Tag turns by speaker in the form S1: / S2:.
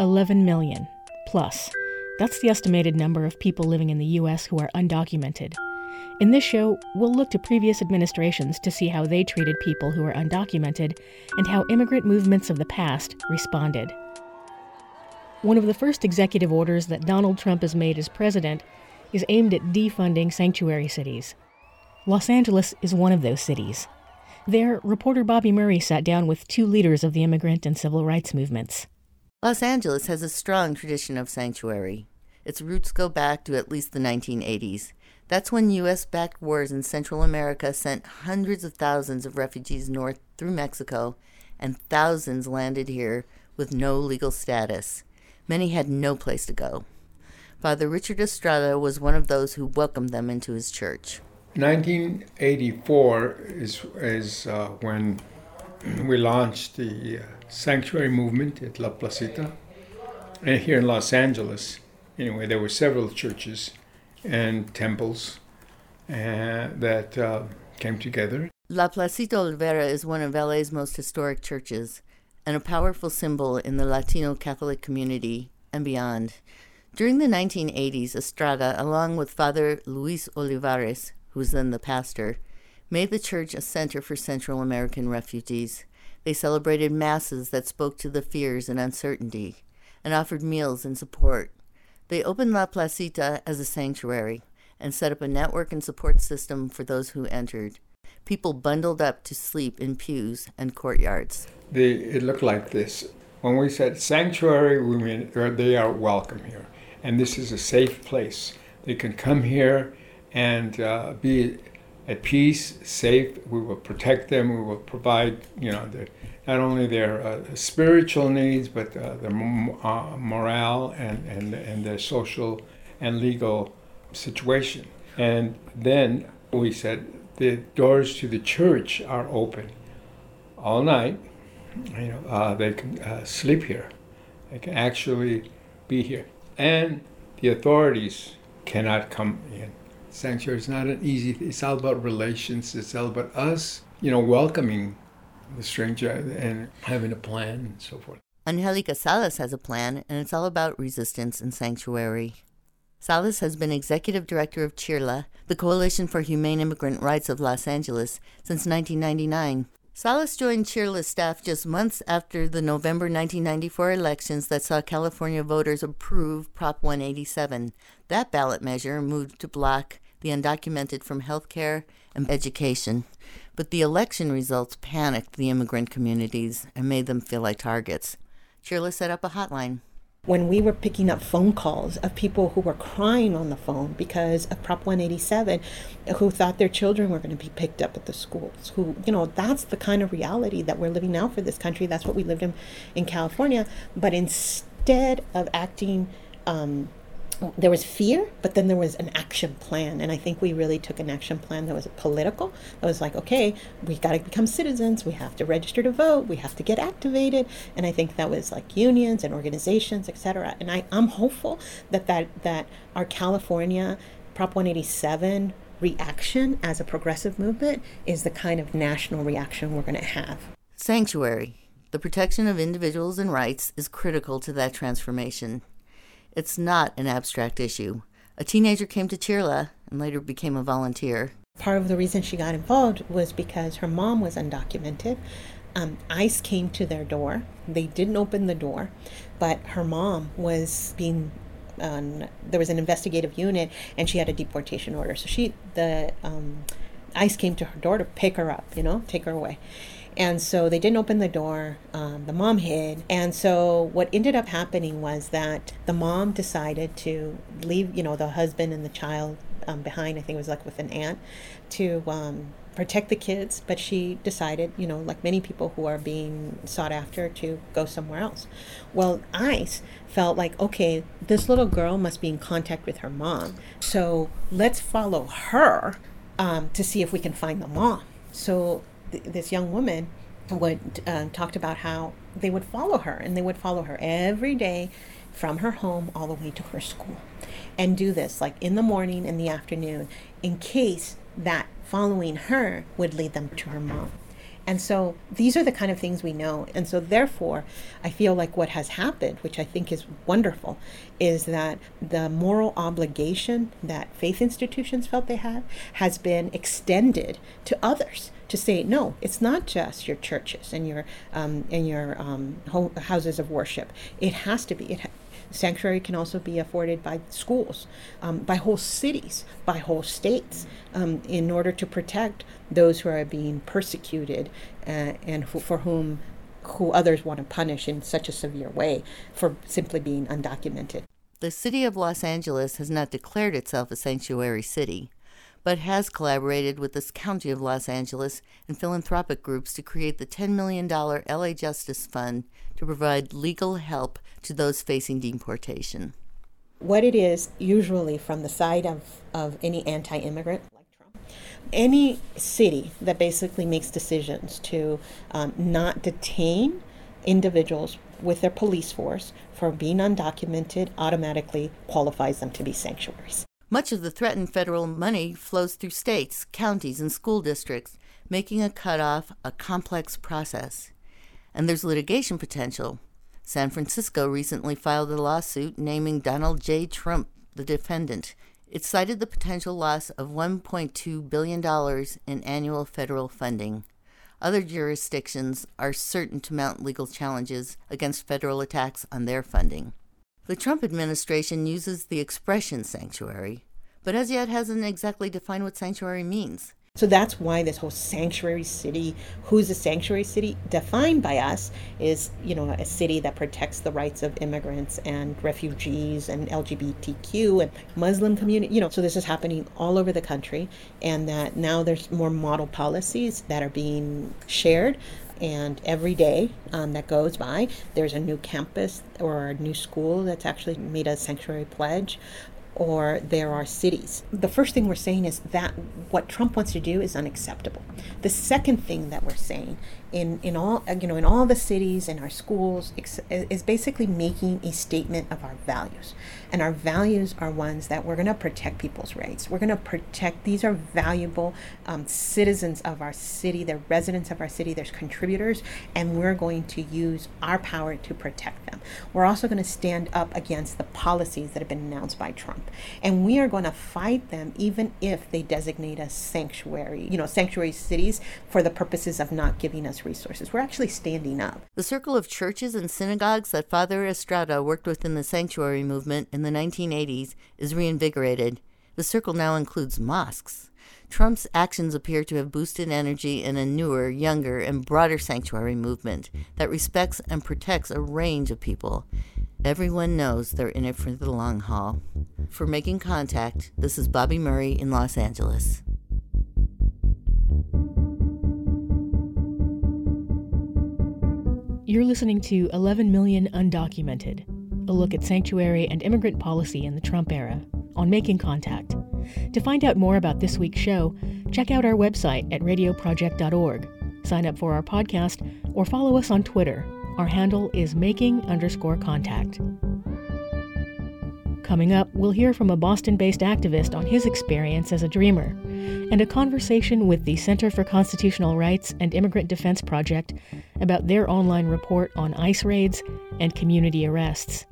S1: 11 million plus. That's the estimated number of people living in the U.S. who are undocumented. In this show, we'll look to previous administrations to see how they treated people who are undocumented and how immigrant movements of the past responded. One of the first executive orders that Donald Trump has made as president is aimed at defunding sanctuary cities. Los Angeles is one of those cities. There, reporter Bobby Murray sat down with two leaders of the immigrant and civil rights movements.
S2: Los Angeles has a strong tradition of sanctuary. Its roots go back to at least the 1980s. That's when U.S. backed wars in Central America sent hundreds of thousands of refugees north through Mexico, and thousands landed here with no legal status. Many had no place to go. Father Richard Estrada was one of those who welcomed them into his church.
S3: 1984 is, is uh, when we launched the uh, sanctuary movement at La Placita. And here in Los Angeles, anyway, there were several churches and temples uh, that uh, came together.
S2: La Placita Olvera is one of LA's most historic churches and a powerful symbol in the Latino Catholic community and beyond. During the 1980s, Estrada, along with Father Luis Olivares, who was then the pastor, made the church a center for Central American refugees. They celebrated masses that spoke to the fears and uncertainty and offered meals and support. They opened La Placita as a sanctuary and set up a network and support system for those who entered. People bundled up to sleep in pews and courtyards.
S3: They, it looked like this. When we said sanctuary, we mean they are welcome here. And this is a safe place. They can come here and uh, be at peace, safe. We will protect them. We will provide, you know, the, not only their uh, spiritual needs, but uh, their uh, morale and, and, and their social and legal situation. And then we said the doors to the church are open all night. You know, uh, they can uh, sleep here. They can actually be here. And the authorities cannot come in sanctuary. Is not an easy it's all about relations it's all about us you know welcoming the stranger and having a plan and so forth.
S2: Angelica salas has a plan and it's all about resistance and sanctuary. Salas has been executive director of chirla the coalition for humane immigrant rights of los angeles since 1999 Salas joined Chirla's staff just months after the November 1994 elections that saw California voters approve Prop 187. That ballot measure moved to block the undocumented from healthcare and education. But the election results panicked the immigrant communities and made them feel like targets. Chirla set up a hotline.
S4: When we were picking up phone calls of people who were crying on the phone because of Prop 187, who thought their children were going to be picked up at the schools, who, you know, that's the kind of reality that we're living now for this country. That's what we lived in in California. But instead of acting um, there was fear, but then there was an action plan. And I think we really took an action plan that was political. That was like, okay, we got to become citizens. We have to register to vote. We have to get activated. And I think that was like unions and organizations, etc. And I, I'm hopeful that, that that our California Prop 187 reaction as a progressive movement is the kind of national reaction we're going to have.
S2: Sanctuary. The protection of individuals and rights is critical to that transformation. It's not an abstract issue. A teenager came to Chirla and later became a volunteer.
S4: Part of the reason she got involved was because her mom was undocumented. Um, ICE came to their door. They didn't open the door, but her mom was being. Um, there was an investigative unit, and she had a deportation order. So she, the um, ICE came to her door to pick her up, you know, take her away. And so they didn't open the door. Um, the mom hid. And so what ended up happening was that the mom decided to leave, you know, the husband and the child um, behind. I think it was like with an aunt to um, protect the kids. But she decided, you know, like many people who are being sought after, to go somewhere else. Well, ICE felt like, okay, this little girl must be in contact with her mom. So let's follow her um, to see if we can find the mom. So th- this young woman would uh, talked about how they would follow her and they would follow her every day from her home all the way to her school and do this like in the morning and the afternoon in case that following her would lead them to her mom And so these are the kind of things we know. And so therefore, I feel like what has happened, which I think is wonderful, is that the moral obligation that faith institutions felt they had has been extended to others to say no it's not just your churches and your um, and your um, ho- houses of worship it has to be it Sanctuary can also be afforded by schools, um, by whole cities, by whole states, um, in order to protect those who are being persecuted uh, and who, for whom who others want to punish in such a severe way for simply being undocumented.
S2: The city of Los Angeles has not declared itself a sanctuary city, but has collaborated with the County of Los Angeles and philanthropic groups to create the $10 million LA Justice Fund to provide legal help to those facing deportation.
S4: What it is, usually from the side of, of any anti immigrant, like Trump, any city that basically makes decisions to um, not detain individuals with their police force for being undocumented automatically qualifies them to be sanctuaries.
S2: Much of the threatened federal money flows through states, counties, and school districts, making a cutoff a complex process. And there's litigation potential. San Francisco recently filed a lawsuit naming Donald J. Trump the defendant. It cited the potential loss of $1.2 billion in annual federal funding. Other jurisdictions are certain to mount legal challenges against federal attacks on their funding. The Trump administration uses the expression sanctuary, but as yet hasn't exactly defined what sanctuary means.
S4: So that's why this whole sanctuary city, who's a sanctuary city, defined by us, is you know a city that protects the rights of immigrants and refugees and LGBTQ and Muslim community. You know, so this is happening all over the country, and that now there's more model policies that are being shared and every day um, that goes by, there's a new campus or a new school that's actually made a sanctuary pledge or there are cities. The first thing we're saying is that what Trump wants to do is unacceptable. The second thing that we're saying in, in all uh, you know in all the cities in our schools is basically making a statement of our values. And our values are ones that we're going to protect people's rights. We're going to protect these are valuable um, citizens of our city, they're residents of our city, there's contributors, and we're going to use our power to protect them. We're also going to stand up against the policies that have been announced by Trump. And we are going to fight them even if they designate us sanctuary, you know, sanctuary cities for the purposes of not giving us resources. We're actually standing up.
S2: The circle of churches and synagogues that Father Estrada worked with in the sanctuary movement in the 1980s is reinvigorated. The circle now includes mosques. Trump's actions appear to have boosted energy in a newer, younger, and broader sanctuary movement that respects and protects a range of people. Everyone knows they're in it for the long haul. For Making Contact, this is Bobby Murray in Los Angeles.
S1: You're listening to 11 Million Undocumented, a look at sanctuary and immigrant policy in the Trump era on Making Contact. To find out more about this week's show, check out our website at radioproject.org, sign up for our podcast, or follow us on Twitter. Our handle is making underscore contact. Coming up, we'll hear from a Boston based activist on his experience as a dreamer, and a conversation with the Center for Constitutional Rights and Immigrant Defense Project about their online report on ICE raids and community arrests.